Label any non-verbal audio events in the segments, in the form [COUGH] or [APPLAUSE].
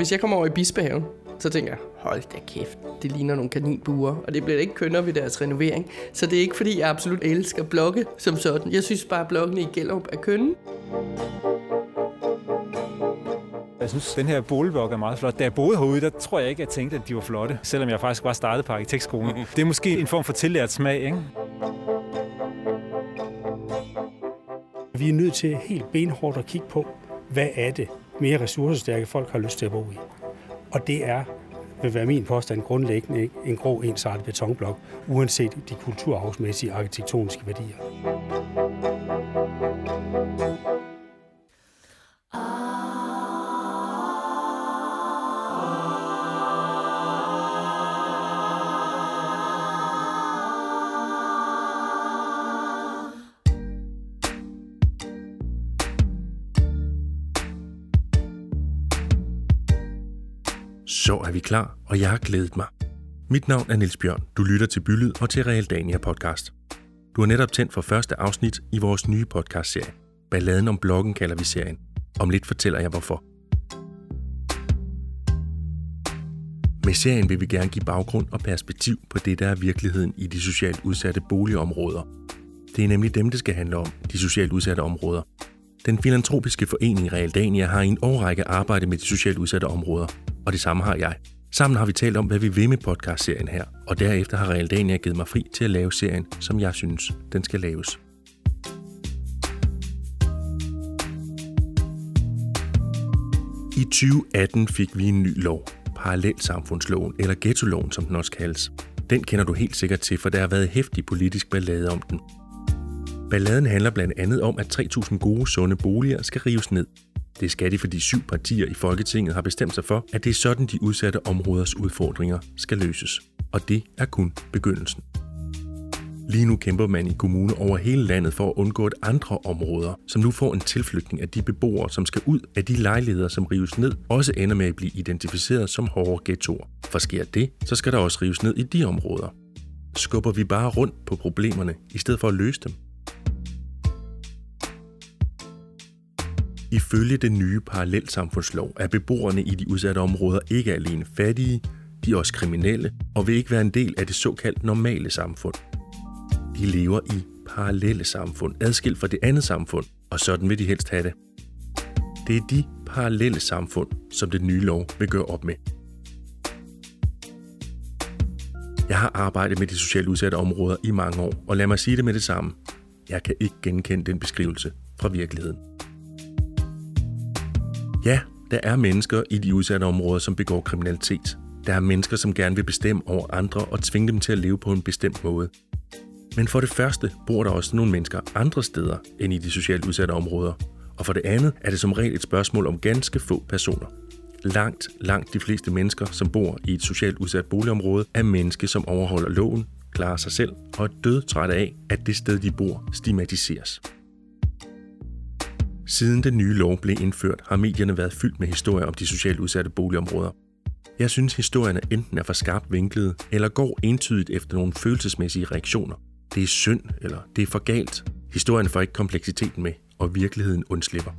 hvis jeg kommer over i Bispehaven, så tænker jeg, hold da kæft, det ligner nogle kaninbuer, og det bliver ikke kønnere ved deres renovering. Så det er ikke, fordi jeg absolut elsker blokke som sådan. Jeg synes bare, at blokkene i Gellerup er kønne. Jeg synes, den her boligblok er meget flot. Da jeg boede herude, der tror jeg ikke, at jeg tænkte, at de var flotte, selvom jeg faktisk var startet på arkitektskolen. [LAUGHS] Det er måske en form for tillært smag, ikke? Vi er nødt til helt benhårdt at kigge på, hvad er det mere ressourcestærke folk har lyst til at bo i. Og det er, vil være min påstand, grundlæggende ikke en grå ensartet betonblok, uanset de kulturarvsmæssige arkitektoniske værdier. Og jeg har glædet mig. Mit navn er Niels Bjørn. Du lytter til Bylyd og til Realdania podcast. Du har netop tændt for første afsnit i vores nye podcastserie. Balladen om bloggen kalder vi serien. Om lidt fortæller jeg hvorfor. Med serien vil vi gerne give baggrund og perspektiv på det, der er virkeligheden i de socialt udsatte boligområder. Det er nemlig dem, det skal handle om, de socialt udsatte områder. Den filantropiske forening Realdania har i en årrække arbejdet med de socialt udsatte områder, og det samme har jeg. Sammen har vi talt om, hvad vi vil med podcastserien her, og derefter har Realdania givet mig fri til at lave serien, som jeg synes, den skal laves. I 2018 fik vi en ny lov, Parallelsamfundsloven, eller Ghettoloven, som den også kaldes. Den kender du helt sikkert til, for der har været hæftig politisk ballade om den. Balladen handler blandt andet om, at 3.000 gode, sunde boliger skal rives ned. Det skal de, fordi syv partier i Folketinget har bestemt sig for, at det er sådan, de udsatte områders udfordringer skal løses. Og det er kun begyndelsen. Lige nu kæmper man i kommuner over hele landet for at undgå, at andre områder, som nu får en tilflytning af de beboere, som skal ud af de lejligheder, som rives ned, også ender med at blive identificeret som hårde ghettoer. For sker det, så skal der også rives ned i de områder. Skubber vi bare rundt på problemerne, i stedet for at løse dem? Ifølge den nye parallelsamfundslov er beboerne i de udsatte områder ikke alene fattige, de er også kriminelle og vil ikke være en del af det såkaldt normale samfund. De lever i parallelle samfund, adskilt fra det andet samfund, og sådan vil de helst have det. Det er de parallelle samfund, som den nye lov vil gøre op med. Jeg har arbejdet med de socialt udsatte områder i mange år, og lad mig sige det med det samme. Jeg kan ikke genkende den beskrivelse fra virkeligheden. Ja, der er mennesker i de udsatte områder, som begår kriminalitet. Der er mennesker, som gerne vil bestemme over andre og tvinge dem til at leve på en bestemt måde. Men for det første bor der også nogle mennesker andre steder end i de socialt udsatte områder. Og for det andet er det som regel et spørgsmål om ganske få personer. Langt, langt de fleste mennesker, som bor i et socialt udsat boligområde, er mennesker, som overholder loven, klarer sig selv og er dødtrætte af, at det sted, de bor, stigmatiseres. Siden den nye lov blev indført, har medierne været fyldt med historier om de socialt udsatte boligområder. Jeg synes, historierne enten er for skarpt vinklede, eller går entydigt efter nogle følelsesmæssige reaktioner. Det er synd, eller det er for galt. Historien får ikke kompleksiteten med, og virkeligheden undslipper.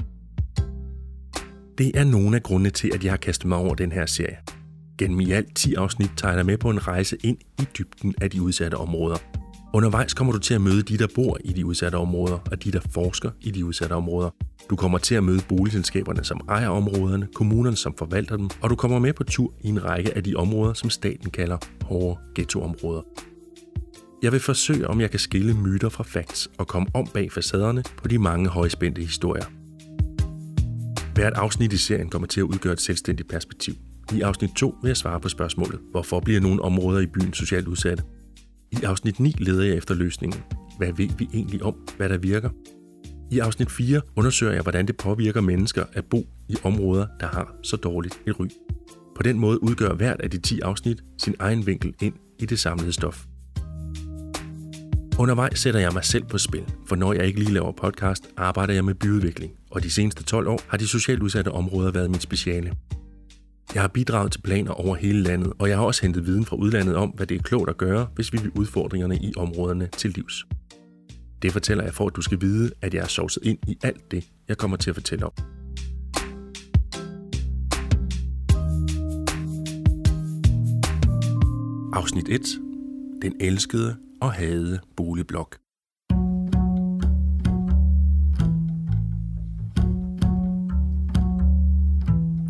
Det er nogle af grundene til, at jeg har kastet mig over den her serie. Gennem i alt 10 afsnit tager jeg med på en rejse ind i dybden af de udsatte områder. Undervejs kommer du til at møde de, der bor i de udsatte områder, og de, der forsker i de udsatte områder. Du kommer til at møde boligselskaberne, som ejer områderne, kommunerne, som forvalter dem, og du kommer med på tur i en række af de områder, som staten kalder hårde ghettoområder. Jeg vil forsøge, om jeg kan skille myter fra facts og komme om bag facaderne på de mange højspændte historier. Hvert afsnit i serien kommer til at udgøre et selvstændigt perspektiv. I afsnit 2 vil jeg svare på spørgsmålet, hvorfor bliver nogle områder i byen socialt udsatte? I afsnit 9 leder jeg efter løsningen. Hvad ved vi egentlig om, hvad der virker? I afsnit 4 undersøger jeg, hvordan det påvirker mennesker at bo i områder, der har så dårligt et ry. På den måde udgør hvert af de 10 afsnit sin egen vinkel ind i det samlede stof. Undervejs sætter jeg mig selv på spil, for når jeg ikke lige laver podcast, arbejder jeg med byudvikling, og de seneste 12 år har de socialt udsatte områder været mit speciale. Jeg har bidraget til planer over hele landet, og jeg har også hentet viden fra udlandet om, hvad det er klogt at gøre, hvis vi vil udfordringerne i områderne til livs. Det fortæller jeg for, at du skal vide, at jeg er sovset ind i alt det, jeg kommer til at fortælle om. Afsnit 1. Den elskede og hadede boligblok.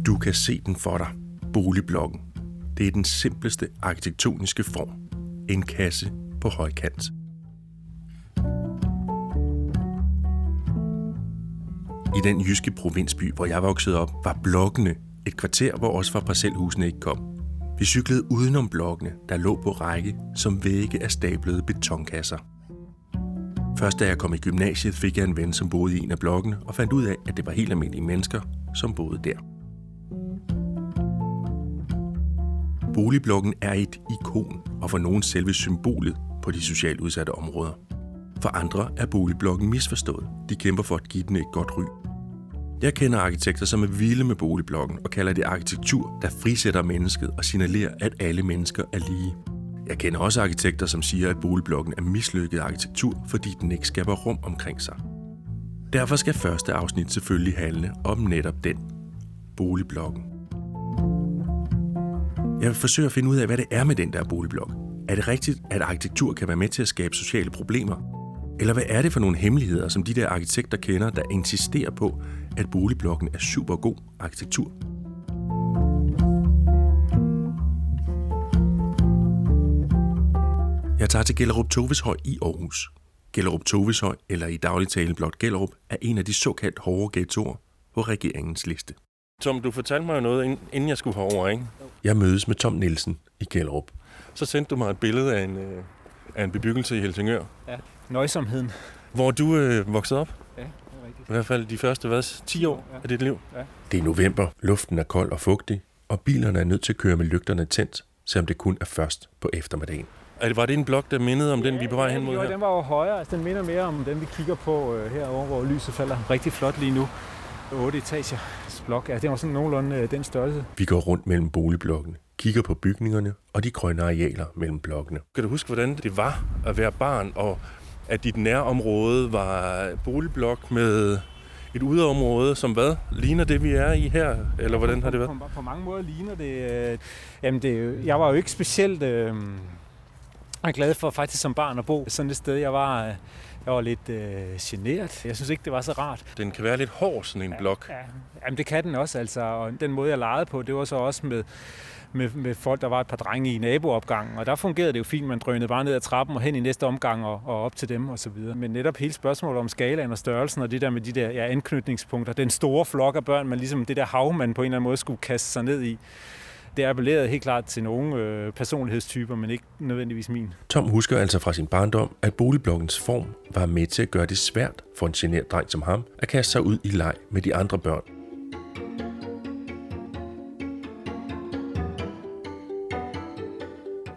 Du kan se den for dig, boligblokken. Det er den simpleste arkitektoniske form. En kasse på højkant. I den jyske provinsby, hvor jeg voksede op, var blokkene et kvarter, hvor også fra parcelhusene ikke kom. Vi cyklede udenom blokkene, der lå på række som vægge af stablede betonkasser. Først da jeg kom i gymnasiet, fik jeg en ven, som boede i en af blokkene, og fandt ud af, at det var helt almindelige mennesker, som boede der. Boligblokken er et ikon, og for nogen selve symbolet på de socialt udsatte områder. For andre er boligblokken misforstået. De kæmper for at give den et godt ry. Jeg kender arkitekter, som er vilde med boligblokken og kalder det arkitektur, der frisætter mennesket og signalerer, at alle mennesker er lige. Jeg kender også arkitekter, som siger, at boligblokken er mislykket arkitektur, fordi den ikke skaber rum omkring sig. Derfor skal første afsnit selvfølgelig handle om netop den. Boligblokken. Jeg vil forsøge at finde ud af, hvad det er med den der boligblok. Er det rigtigt, at arkitektur kan være med til at skabe sociale problemer? Eller hvad er det for nogle hemmeligheder, som de der arkitekter kender, der insisterer på, at boligblokken er super god arkitektur? Jeg tager til Gellerup Toveshøj i Aarhus. Gellerup Toveshøj, eller i daglig tale blot Gellerup, er en af de såkaldt hårde ghettoer på regeringens liste. Tom, du fortalte mig jo noget, inden jeg skulle herover, ikke? Jeg mødes med Tom Nielsen i Gellerup. Så sendte du mig et billede af en, øh, af en bebyggelse i Helsingør. Ja, nøjsomheden. Hvor du øh, voksede op. Ja, det er rigtigt. I hvert fald de første, hvad, 10 år Ja. af dit liv. Det er november, luften er kold og fugtig, og bilerne er nødt til at køre med lygterne tændt, selvom det kun er først på eftermiddagen. Er det, var det en blok, der mindede om den, vi er på vej hen mod jo, her? den var jo højere. Altså, den minder mere om den, vi kigger på øh, herovre, hvor lyset falder rigtig flot lige nu. 8 etager blok. Ja, det var sådan nogenlunde øh, den størrelse. Vi går rundt mellem boligblokkene, kigger på bygningerne og de grønne arealer mellem blokkene. Kan du huske, hvordan det var at være barn, og at dit nærområde var boligblok med et udeområde, som hvad? Ligner det, vi er i her? Eller hvordan har det været? På, på mange måder ligner det... Øh, jamen, det, jeg var jo ikke specielt... Øh, glad for faktisk som barn at bo sådan et sted. Jeg var, øh, jeg var lidt øh, generet. Jeg synes ikke, det var så rart. Den kan være lidt hård, sådan en blok. Ja, jamen det kan den også, altså. Og den måde, jeg legede på, det var så også med, med, med folk, der var et par drenge i naboopgangen. Og der fungerede det jo fint. Man drønede bare ned ad trappen og hen i næste omgang og, og op til dem og så videre. Men netop hele spørgsmålet om skalaen og størrelsen og det der med de der ja, anknytningspunkter, den store flok af børn, man ligesom det der hav, man på en eller anden måde skulle kaste sig ned i, det appellerede helt klart til nogle øh, personlighedstyper, men ikke nødvendigvis min. Tom husker altså fra sin barndom, at boligblokkens form var med til at gøre det svært for en generet dreng som ham at kaste sig ud i leg med de andre børn.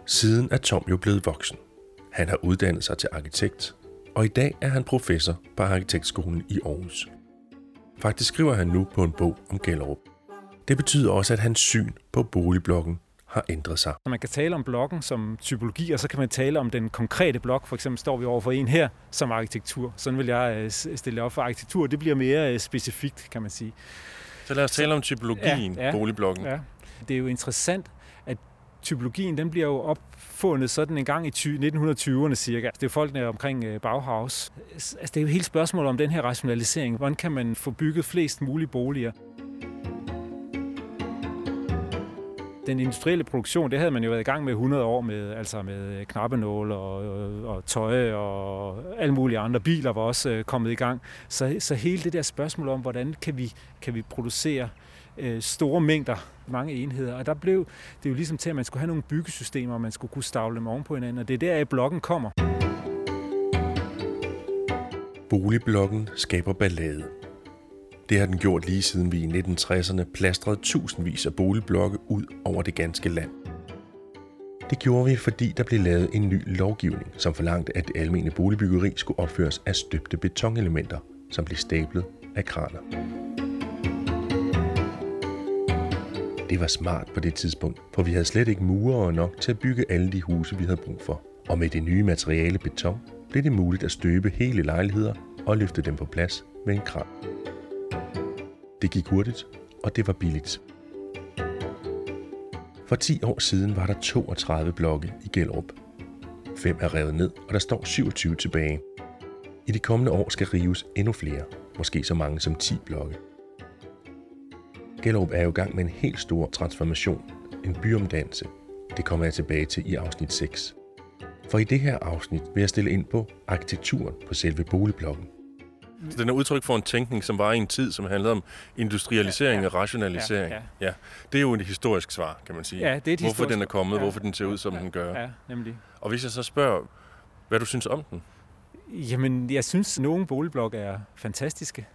Siden er Tom jo blevet voksen. Han har uddannet sig til arkitekt, og i dag er han professor på Arkitektskolen i Aarhus. Faktisk skriver han nu på en bog om Gellerup. Det betyder også, at hans syn på boligblokken har ændret sig. Så man kan tale om blokken som typologi, og så kan man tale om den konkrete blok. For eksempel står vi over for en her som arkitektur. Sådan vil jeg øh, stille op for arkitektur. Det bliver mere øh, specifikt, kan man sige. Så lad os tale om typologien, Ja, ja. boligblokken. Ja. Det er jo interessant, typologien den bliver jo opfundet sådan en gang i 1920'erne cirka. Det er jo folkene omkring øh, Bauhaus. Altså, det er jo hele spørgsmålet om den her rationalisering. Hvordan kan man få bygget flest mulige boliger? Den industrielle produktion, det havde man jo været i gang med 100 år med, altså med øh, knappenåle og, og, og tøj og alle mulige andre biler var også øh, kommet i gang. Så, så hele det der spørgsmål om, hvordan kan vi, kan vi producere øh, store mængder, mange enheder. Og der blev det jo ligesom til, at man skulle have nogle byggesystemer, og man skulle kunne stavle dem oven på hinanden. Og det er der, at blokken kommer. Boligblokken skaber ballade. Det har den gjort lige siden vi i 1960'erne plastrede tusindvis af boligblokke ud over det ganske land. Det gjorde vi, fordi der blev lavet en ny lovgivning, som forlangte, at det almene boligbyggeri skulle opføres af støbte betonelementer, som blev stablet af kraner. Det var smart på det tidspunkt, for vi havde slet ikke murer nok til at bygge alle de huse, vi havde brug for. Og med det nye materiale beton blev det muligt at støbe hele lejligheder og løfte dem på plads med en kran. Det gik hurtigt, og det var billigt. For 10 år siden var der 32 blokke i Gellerup. Fem er revet ned, og der står 27 tilbage. I de kommende år skal rives endnu flere, måske så mange som 10 blokke. Gellerup er jo i gang med en helt stor transformation, en byomdannelse. Det kommer jeg tilbage til i afsnit 6. For i det her afsnit vil jeg stille ind på arkitekturen på selve boligblokken. Så den er udtryk for en tænkning, som var i en tid, som handlede om industrialisering ja, ja. og rationalisering. Ja, ja. ja, det er jo et historisk svar, kan man sige. Ja, det er et hvorfor historisk... den er kommet, ja. hvorfor den ser ud, som ja, den gør. Ja, nemlig. Og hvis jeg så spørger, hvad du synes om den? Jamen, jeg synes, at nogle boligblokke er fantastiske,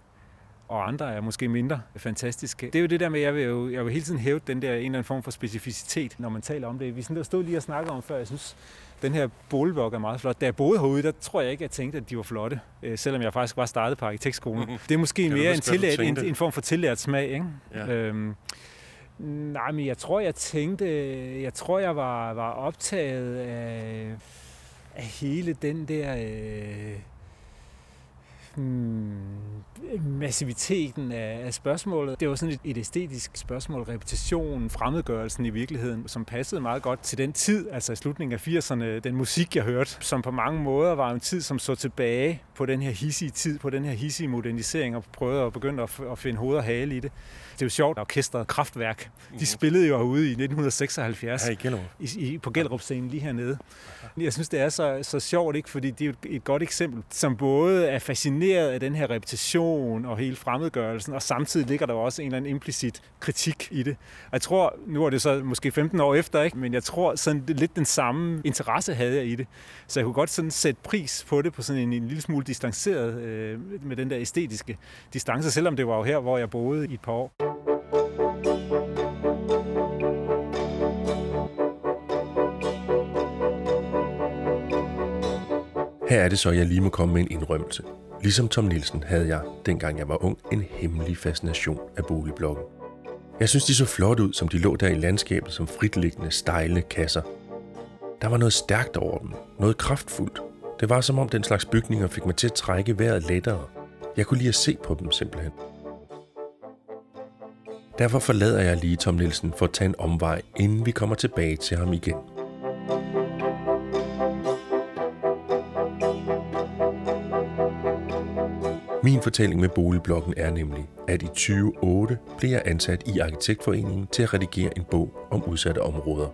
og andre er måske mindre fantastiske. Det er jo det der med, at jeg vil jo jeg vil hele tiden hæve den der en eller anden form for specificitet, når man taler om det. Vi sådan, stod lige og snakkede om før, jeg synes, den her boligblok er meget flot. Da jeg boede herude, der tror jeg ikke, at jeg tænkte, at de var flotte, øh, selvom jeg faktisk var startet på arkitektskolen. [LAUGHS] Det er måske Kan mere en, tillært, en, en form for tillært smag, ikke? Ja. Øhm, nej, men jeg tror, jeg tænkte, jeg tror, jeg var, var optaget af, af hele den der... Øh, hmm, massiviteten af, af spørgsmålet. Det var sådan et, et æstetisk spørgsmål, repetitionen, fremmedgørelsen i virkeligheden, som passede meget godt til den tid, altså i slutningen af 80'erne, den musik, jeg hørte, som på mange måder var en tid, som så tilbage på den her hissige tid, på den her hissige modernisering, og prøvede at begynde at, at finde hoved og hale i det. Det er jo sjovt, orkestret Kraftværk, de spillede jo herude i 1976 Her i Gellerup. i, i, på Gellerup-scenen lige hernede. Jeg synes, det er så, så sjovt, ikke? fordi det er jo et, et godt eksempel, som både er fascineret af den her repetition og hele fremmedgørelsen, og samtidig ligger der også en eller anden implicit kritik i det. Og jeg tror, nu er det så måske 15 år efter, ikke? men jeg tror sådan lidt den samme interesse havde jeg i det. Så jeg kunne godt sådan sætte pris på det på sådan en, en lille smule distanceret øh, med den der æstetiske distance, selvom det var jo her, hvor jeg boede i et par år. Her er det så, jeg lige må komme med en indrømmelse. Ligesom Tom Nielsen havde jeg, dengang jeg var ung, en hemmelig fascination af boligblokken. Jeg synes, de så flot ud, som de lå der i landskabet som fritliggende, stejle kasser. Der var noget stærkt over dem, noget kraftfuldt. Det var som om den slags bygninger fik mig til at trække vejret lettere. Jeg kunne lide at se på dem simpelthen. Derfor forlader jeg lige Tom Nielsen for at tage en omvej, inden vi kommer tilbage til ham igen. Min fortælling med boligblokken er nemlig, at i 2008 blev jeg ansat i Arkitektforeningen til at redigere en bog om udsatte områder.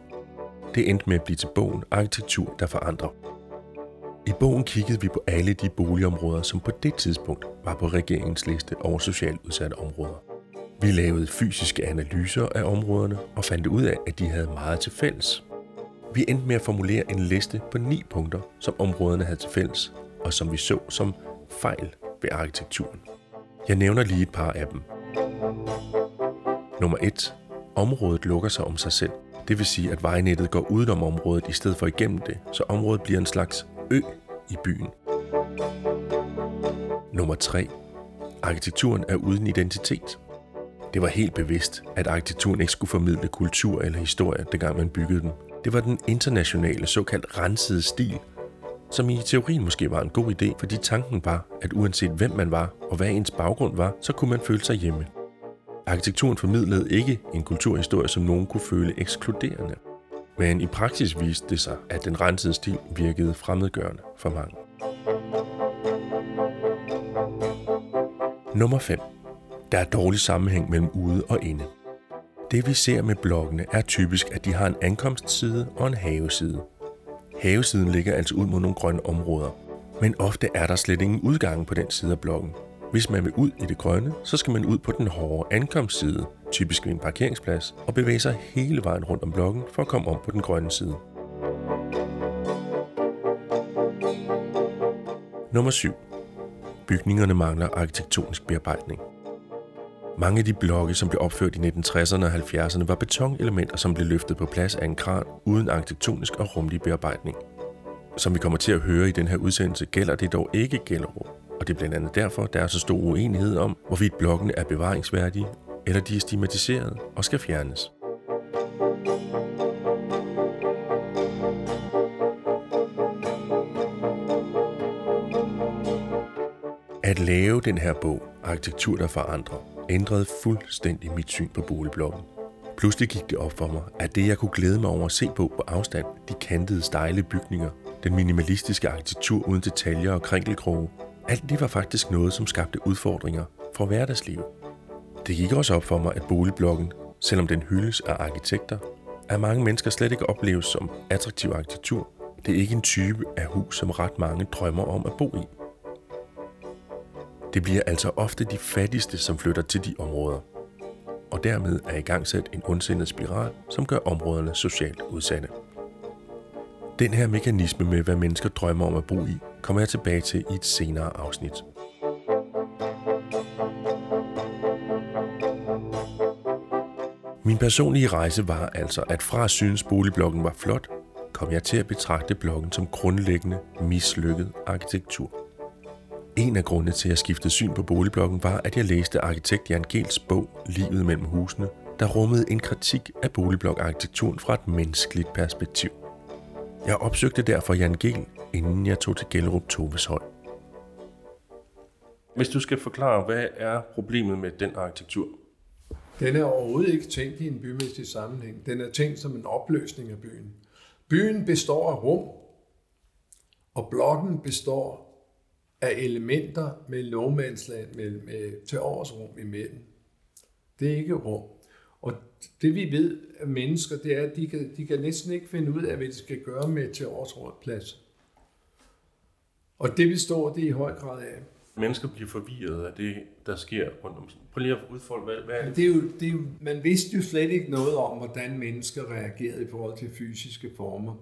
Det endte med at blive til bogen Arkitektur, der forandrer. I bogen kiggede vi på alle de boligområder, som på det tidspunkt var på regeringens liste over socialt udsatte områder. Vi lavede fysiske analyser af områderne og fandt ud af, at de havde meget til fælles. Vi endte med at formulere en liste på ni punkter, som områderne havde til fælles, og som vi så som fejl ved arkitekturen. Jeg nævner lige et par af dem. Nummer 1. Området lukker sig om sig selv. Det vil sige, at vejnettet går udenom området i stedet for igennem det, så området bliver en slags ø i byen. Nummer 3. Arkitekturen er uden identitet. Det var helt bevidst, at arkitekturen ikke skulle formidle kultur eller historie, dengang man byggede den. Det var den internationale, såkaldt rensede stil, som i teorien måske var en god idé, fordi tanken var, at uanset hvem man var og hvad ens baggrund var, så kunne man føle sig hjemme. Arkitekturen formidlede ikke en kulturhistorie, som nogen kunne føle ekskluderende. Men i praksis viste det sig, at den rensede stil virkede fremmedgørende for mange. Nummer 5. Der er dårlig sammenhæng mellem ude og inde. Det vi ser med blokkene er typisk, at de har en ankomstside og en haveside. Havesiden ligger altså ud mod nogle grønne områder, men ofte er der slet ingen udgang på den side af blokken. Hvis man vil ud i det grønne, så skal man ud på den hårde ankomstside, typisk ved en parkeringsplads, og bevæge sig hele vejen rundt om blokken for at komme om på den grønne side. Nummer 7. Bygningerne mangler arkitektonisk bearbejdning. Mange af de blokke, som blev opført i 1960'erne og 70'erne, var betonelementer, som blev løftet på plads af en kran uden arkitektonisk og rumlig bearbejdning. Som vi kommer til at høre i den her udsendelse, gælder det dog ikke Gellerup. Og det er blandt andet derfor, der er så stor uenighed om, hvorvidt blokkene er bevaringsværdige, eller de er stigmatiserede og skal fjernes. At lave den her bog, Arkitektur, der forandrer, ændrede fuldstændig mit syn på boligblokken. Pludselig gik det op for mig, at det jeg kunne glæde mig over at se på på afstand, de kantede stejle bygninger, den minimalistiske arkitektur uden detaljer og krinkelkroge, alt det var faktisk noget, som skabte udfordringer for hverdagslivet. Det gik også op for mig, at boligblokken, selvom den hyldes af arkitekter, er mange mennesker slet ikke opleves som attraktiv arkitektur. Det er ikke en type af hus, som ret mange drømmer om at bo i. Det bliver altså ofte de fattigste, som flytter til de områder, og dermed er i gang sat en ondsindet spiral, som gør områderne socialt udsatte. Den her mekanisme med, hvad mennesker drømmer om at bo i, kommer jeg tilbage til i et senere afsnit. Min personlige rejse var altså, at fra at synes boligblokken var flot, kom jeg til at betragte blokken som grundlæggende mislykket arkitektur. En af grundene til at skifte syn på boligblokken var, at jeg læste arkitekt Jan Gels bog Livet mellem husene, der rummede en kritik af boligblokarkitekturen fra et menneskeligt perspektiv. Jeg opsøgte derfor Jan Gel, inden jeg tog til Gellerup Toveshøj. Hvis du skal forklare, hvad er problemet med den arkitektur? Den er overhovedet ikke tænkt i en bymæssig sammenhæng. Den er tænkt som en opløsning af byen. Byen består af rum, og blokken består af elementer med lovmandsland med, med til rum imellem. Det er ikke rum. Og det vi ved af mennesker, det er, at de kan, de kan næsten ikke finde ud af, hvad de skal gøre med til plads. Og det består det i høj grad af. Mennesker bliver forvirret af det, der sker rundt om. Prøv lige at udfolde, hvad, hvad er det? Det er, jo, det er jo, man vidste jo slet ikke noget om, hvordan mennesker reagerede i forhold til fysiske former,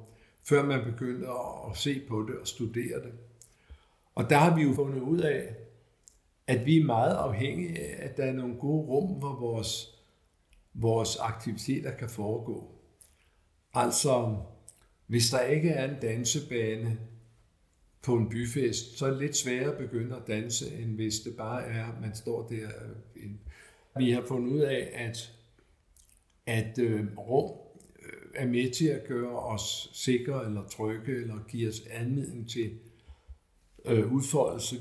før man begyndte at se på det og studere det. Og der har vi jo fundet ud af, at vi er meget afhængige af, at der er nogle gode rum, hvor vores, vores aktiviteter kan foregå. Altså, hvis der ikke er en dansebane på en byfest, så er det lidt sværere at begynde at danse, end hvis det bare er, at man står der. Øh, vi har fundet ud af, at, at øh, rum øh, er med til at gøre os sikre eller trygge, eller give os anledning til øh, udfoldelse.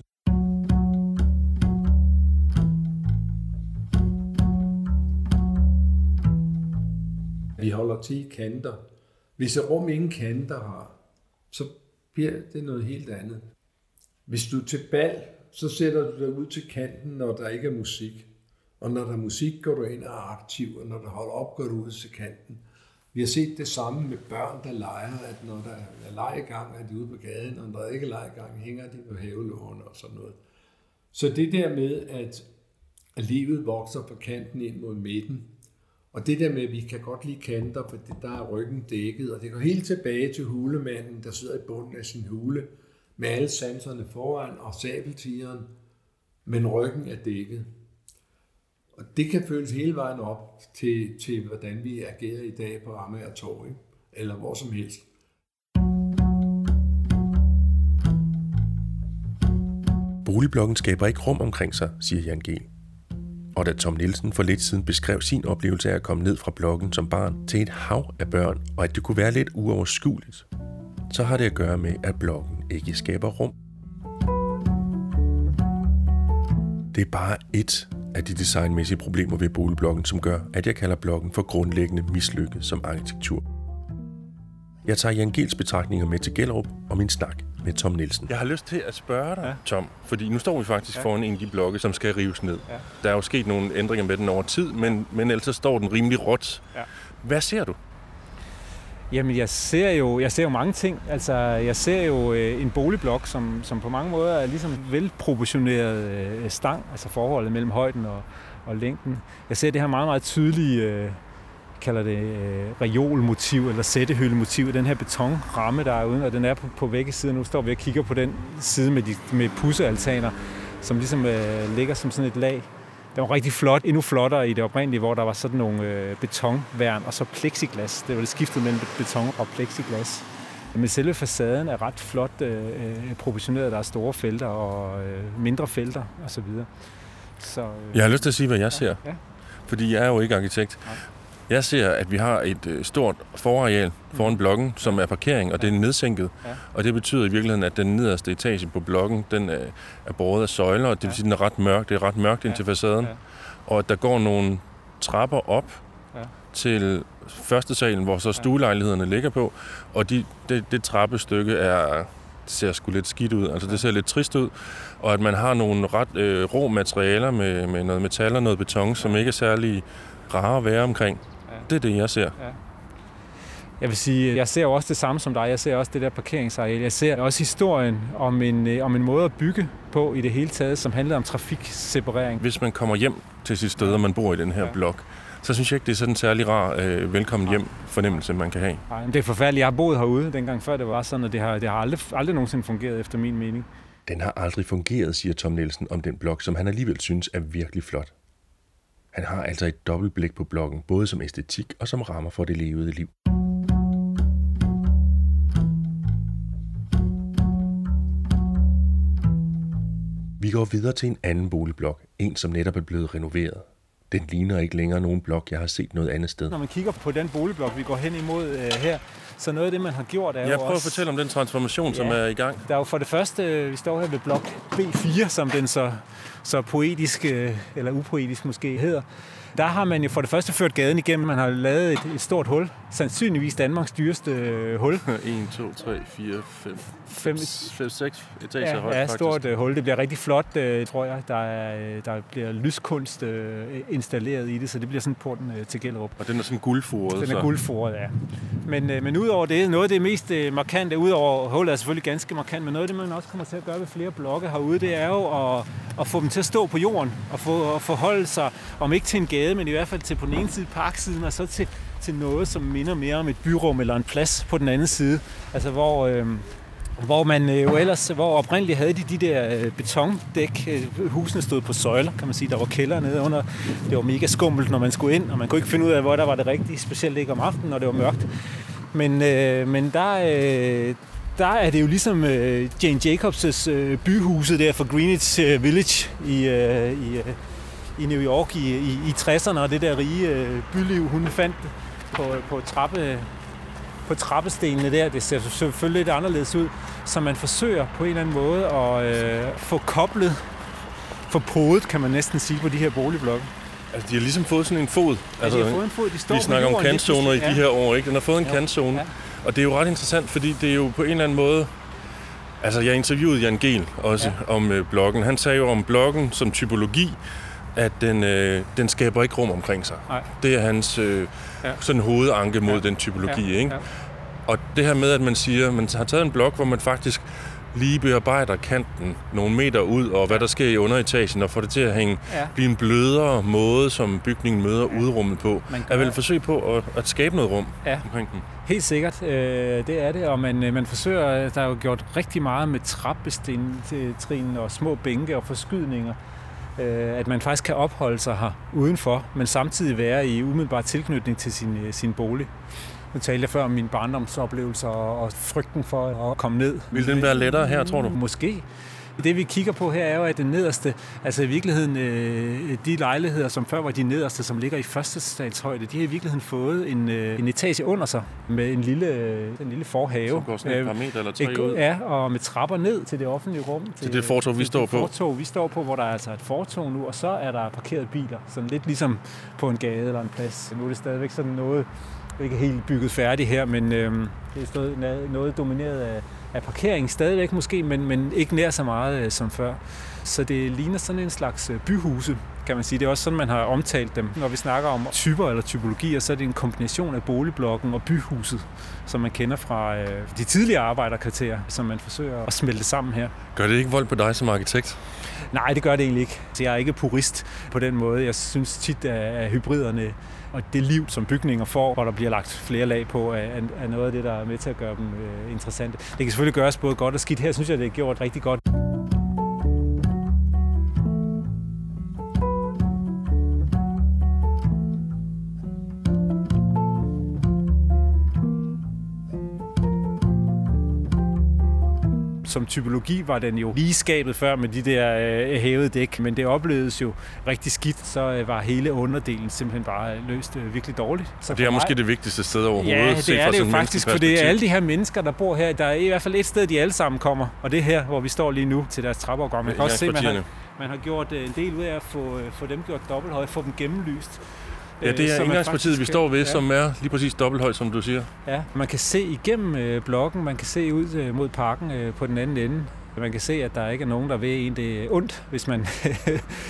Vi holder 10 kanter. Hvis et rum ingen kanter har, så bliver det noget helt andet. Hvis du er til bal, så sætter du dig ud til kanten, når der ikke er musik. Og når der er musik, går du ind og er aktiv, og når der holder op, går du ud til kanten. Vi har set det samme med børn, der leger, at når der er legegang, gang, er de ude på gaden, og når der ikke er legegang, gang, hænger de på havelågen og sådan noget. Så det der med, at, at livet vokser fra kanten ind mod midten, og det der med, at vi kan godt lide kanter, for der er ryggen dækket, og det går helt tilbage til hulemanden, der sidder i bunden af sin hule, med alle sanserne foran og sabeltigeren, men ryggen er dækket. Og det kan føles hele vejen op til, til hvordan vi agerer i dag på Amager Torv, ikke? eller hvor som helst. Boligblokken skaber ikke rum omkring sig, siger Jan G. Og da Tom Nielsen for lidt siden beskrev sin oplevelse af at komme ned fra blokken som barn til et hav af børn, og at det kunne være lidt uoverskueligt, så har det at gøre med, at blokken ikke skaber rum. Det er bare et af de designmæssige problemer ved boligblokken, som gør, at jeg kalder blokken for grundlæggende mislykket som arkitektur. Jeg tager Jan Gels betragtninger med til Gellerup og min snak med Tom Nielsen. Jeg har lyst til at spørge dig, ja. Tom, fordi nu står vi faktisk ja. foran en af de blokke, som skal rives ned. Ja. Der er jo sket nogle ændringer med den over tid, men, men ellers så står den rimelig råt. Ja. Hvad ser du? Jamen, jeg ser jo, jeg ser jo mange ting. Altså, jeg ser jo øh, en boligblok, som, som på mange måder er ligesom velproportioneret øh, stang, altså forholdet mellem højden og, og længden. Jeg ser det her meget, meget tydelige, øh, kalder det øh, reolmotiv eller sættehyldemotiv, den her betonramme, der er uden, og den er på, på væggesiden. Nu står vi og kigger på den side med, de, med pussealtaner, som ligesom øh, ligger som sådan et lag det var rigtig flot, endnu flottere i det oprindelige, hvor der var sådan nogle øh, betonværn og så plexiglas. Det var det skiftet mellem beton og plexiglas. Men selve facaden er ret flot øh, øh, proportioneret. Der er store felter og øh, mindre felter osv. Så, øh, jeg har lyst til at sige, hvad jeg ser. Ja. Fordi jeg er jo ikke arkitekt. Nej. Jeg ser, at vi har et øh, stort forareal foran blokken, som er parkering, og det er nedsænket. Ja. Og det betyder i virkeligheden, at den nederste etage på blokken, den er, er båret af søjler, og det vil sige, at den er ret mørk. Det er ret mørkt ind til facaden. Ja. Og at der går nogle trapper op, ja. til første salen, hvor så stuelejlighederne ligger på, og de, det, det trappestykke er ser sgu lidt skidt ud. Altså, det ser lidt trist ud. Og at man har nogle ret øh, rå materialer med, med noget metal og noget beton, som ikke er særlig rare at være omkring. Ja. Det er det, jeg ser. Ja. Jeg vil sige, jeg ser også det samme som dig. Jeg ser også det der parkeringsareal. Jeg ser også historien om en, øh, om en måde at bygge på i det hele taget, som handler om trafikseparering. Hvis man kommer hjem til sit sted, og man bor i den her ja. blok, så synes jeg ikke, det er sådan en særlig rar øh, velkommen hjem fornemmelse, man kan have. Nej, det er forfærdeligt. Jeg har boet herude dengang før det var sådan, og det har, det har aldrig, aldrig nogensinde fungeret efter min mening. Den har aldrig fungeret, siger Tom Nielsen om den blok, som han alligevel synes er virkelig flot. Han har altså et dobbeltblik på blokken, både som æstetik og som rammer for det levede liv. Vi går videre til en anden boligblok, en som netop er blevet renoveret. Den ligner ikke længere nogen blok, jeg har set noget andet sted. Når man kigger på den boligblok, vi går hen imod øh, her, så noget af det, man har gjort, er jeg prøver også... at fortælle om den transformation, ja, som er i gang. Der er jo for det første, øh, vi står her ved blok B4, som den så, så poetisk, øh, eller upoetisk måske hedder. Der har man jo for det første ført gaden igennem. Man har lavet et, et stort hul. Sandsynligvis Danmarks dyreste øh, hul. 1, 2, 3, 4, 5, 5, 5 6 etager ja, højt, Ja, stort uh, hul. Det bliver rigtig flot, uh, tror jeg. Der, er, der bliver lyskunst uh, installeret i det, så det bliver sådan porten uh, til Gellerup. Og den er sådan guldforet? Den er så. guldforet, ja. Men, uh, men udover det, noget af det mest uh, markante, udover hullet er selvfølgelig ganske markant, men noget af det, man også kommer til at gøre ved flere blokke herude, det er jo at, at få dem til at stå på jorden og få, at forholde sig, om ikke til en gade, men i hvert fald til på den ene side parksiden, og så til, til noget, som minder mere om et byrum eller en plads på den anden side. Altså hvor, øh, hvor man øh, jo ellers, hvor oprindeligt havde de de der øh, betondæk, øh, husene stod på søjler, kan man sige, der var kælder nede under. Det var mega skummelt, når man skulle ind, og man kunne ikke finde ud af, hvor der var det rigtige, specielt ikke om aftenen, når det var mørkt. Men, øh, men der, øh, der er det jo ligesom øh, Jane Jacobs' øh, byhuset der for Greenwich øh, Village i, øh, i, øh, i New York i, i, i 60'erne, og det der rige øh, byliv, hun fandt på, på, trappe, på trappestenene der. Det ser selvfølgelig lidt anderledes ud, så man forsøger på en eller anden måde at øh, få koblet, få podet, kan man næsten sige, på de her boligblokke. Altså, de har ligesom fået sådan en fod. Ja, altså, de har fået en fod. De står vi snakker om kantzoner i ja. de her år, ikke? Den har fået en kantzone. Ja. Og det er jo ret interessant, fordi det er jo på en eller anden måde... Altså, jeg interviewede Jan Gehl også ja. om øh, bloggen. Han sagde jo om bloggen som typologi, at den, øh, den skaber ikke rum omkring sig. Nej. Det er hans øh, ja. sådan hovedanke mod ja. den typologi. Ja. Ikke? Ja. Og det her med, at man siger, man har taget en blok, hvor man faktisk lige bearbejder kanten nogle meter ud, og hvad der sker i underetagen, og får det til at hænge, ja. blive en blødere måde, som bygningen møder ja. udrummet på. Er vel et forsøg på at, at skabe noget rum ja. omkring den? Helt sikkert, øh, det er det, og man, øh, man forsøger, der er jo gjort rigtig meget med trappesten og små bænke og forskydninger, øh, at man faktisk kan opholde sig her udenfor, men samtidig være i umiddelbar tilknytning til sin, øh, sin bolig. Nu talte jeg før om mine barndomsoplevelser og frygten for at komme ned. Vil den være lettere her, tror du? Måske. Det vi kigger på her er jo, at den nederste, altså i virkeligheden øh, de lejligheder, som før var de nederste, som ligger i første stadshøjde, de har i virkeligheden fået en, øh, en etage under sig med en lille, en lille forhave. Som går sådan et par meter eller tre et, ud? Ja, og med trapper ned til det offentlige rum. Til, til det fortog, vi står på? fortog, vi står på, hvor der er altså et fortog nu, og så er der parkeret biler. Sådan lidt ligesom på en gade eller en plads. Nu er det stadigvæk sådan noget, ikke helt bygget færdigt her, men øh, det er stadig noget domineret af af parkering stadigvæk måske, men, men ikke nær så meget øh, som før. Så det ligner sådan en slags øh, byhuse, kan man sige. Det er også sådan, man har omtalt dem. Når vi snakker om typer eller typologier, så er det en kombination af boligblokken og byhuset, som man kender fra øh, de tidligere arbejderkvarterer, som man forsøger at smelte sammen her. Gør det ikke vold på dig som arkitekt? Nej, det gør det egentlig ikke. Så jeg er ikke purist på den måde. Jeg synes tit, at hybriderne og det liv, som bygninger får, hvor der bliver lagt flere lag på, er, er noget af det, der er med til at gøre dem øh, interessante. Det kan selvfølgelig gøres både godt og skidt. Her synes jeg, det er gjort rigtig godt. Som typologi var den jo lige skabet før med de der øh, hævede dæk, men det oplevedes jo rigtig skidt, så øh, var hele underdelen simpelthen bare løst øh, virkelig dårligt. Så det er mig, måske det vigtigste sted overhovedet. Ja, det er det jo faktisk, for det er alle de her mennesker, der bor her. Der er i hvert fald et sted, de alle sammen kommer, og det er her, hvor vi står lige nu til deres trappeopgang. Man kan også se, man har, man har gjort øh, en del ud af at få, øh, få dem gjort dobbelthøje, få dem gennemlyst. Ja, det er indgangspartiet, vi står ved, ja. som er lige præcis dobbelthøjt, som du siger. Ja, man kan se igennem øh, blokken, man kan se ud øh, mod parken øh, på den anden ende. Man kan se, at der ikke er nogen, der ved en det er ondt, hvis man... [LAUGHS]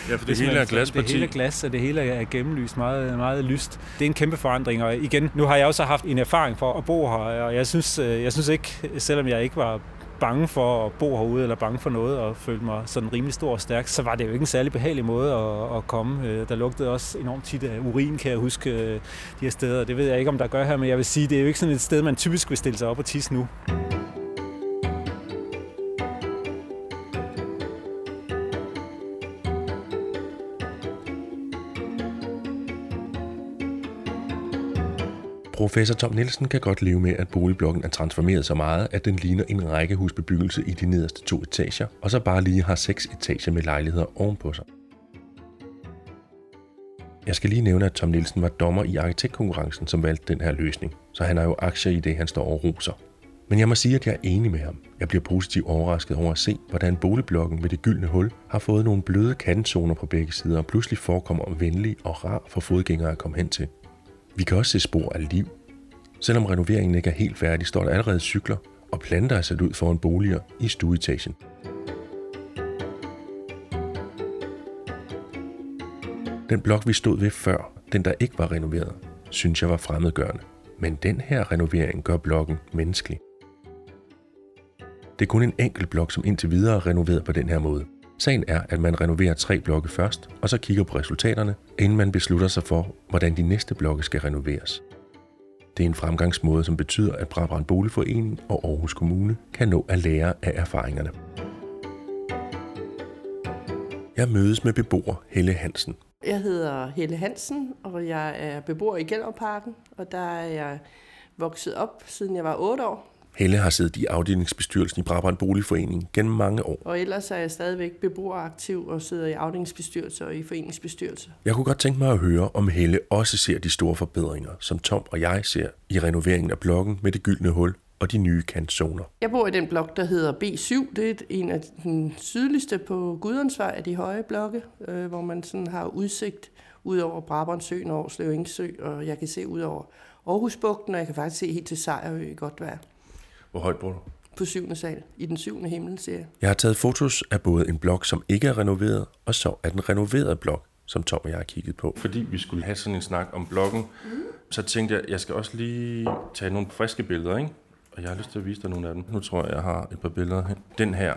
ja, for det hele er glasparti. Det hele er glas, og det hele er gennemlyst, meget, meget lyst. Det er en kæmpe forandring, og igen, nu har jeg også haft en erfaring for at bo her, og jeg synes, jeg synes ikke, selvom jeg ikke var bange for at bo herude, eller bange for noget, og følte mig sådan rimelig stor og stærk, så var det jo ikke en særlig behagelig måde at, at komme. Øh, der lugtede også enormt tit af urin, kan jeg huske, øh, de her steder. Det ved jeg ikke, om der gør her, men jeg vil sige, det er jo ikke sådan et sted, man typisk vil stille sig op og tisse nu. Professor Tom Nielsen kan godt leve med, at boligblokken er transformeret så meget, at den ligner en rækkehusbebyggelse i de nederste to etager, og så bare lige har seks etager med lejligheder ovenpå sig. Jeg skal lige nævne, at Tom Nielsen var dommer i arkitektkonkurrencen, som valgte den her løsning, så han har jo aktier i det, han står og roser. Men jeg må sige, at jeg er enig med ham. Jeg bliver positivt overrasket over at se, hvordan boligblokken med det gyldne hul har fået nogle bløde kantzoner på begge sider og pludselig forekommer venlig og rar for fodgængere at komme hen til. Vi kan også se spor af liv. Selvom renoveringen ikke er helt færdig, står der allerede cykler og planter er sat ud foran boliger i stueetagen. Den blok, vi stod ved før, den der ikke var renoveret, synes jeg var fremmedgørende. Men den her renovering gør blokken menneskelig. Det er kun en enkelt blok, som indtil videre er renoveret på den her måde. Sagen er, at man renoverer tre blokke først, og så kigger på resultaterne, inden man beslutter sig for, hvordan de næste blokke skal renoveres. Det er en fremgangsmåde, som betyder, at Brabrand Boligforening og Aarhus Kommune kan nå at lære af erfaringerne. Jeg mødes med beboer Helle Hansen. Jeg hedder Helle Hansen, og jeg er beboer i Gellerparken, og der er jeg vokset op, siden jeg var 8 år. Helle har siddet i afdelingsbestyrelsen i Brabrand Boligforening gennem mange år. Og ellers er jeg stadigvæk beboeraktiv og sidder i afdelingsbestyrelse og i foreningsbestyrelse. Jeg kunne godt tænke mig at høre, om Helle også ser de store forbedringer, som Tom og jeg ser i renoveringen af blokken med det gyldne hul og de nye kantzoner. Jeg bor i den blok, der hedder B7. Det er en af den sydligste på Gudensvej af de høje blokke, øh, hvor man sådan har udsigt ud over Brabandsøen og Årslev og jeg kan se ud over Aarhusbugten, og jeg kan faktisk se helt til Sejrø i godt vejr. Hvor højt bor du? På syvende sal, i den syvende himmel, siger jeg. Jeg har taget fotos af både en blok, som ikke er renoveret, og så af den renoverede blok, som Tom og jeg har kigget på. Fordi vi skulle have sådan en snak om blokken, mm. så tænkte jeg, at jeg skal også lige tage nogle friske billeder, ikke? Og jeg har lyst til at vise dig nogle af dem. Nu tror jeg, jeg har et par billeder her. Den her,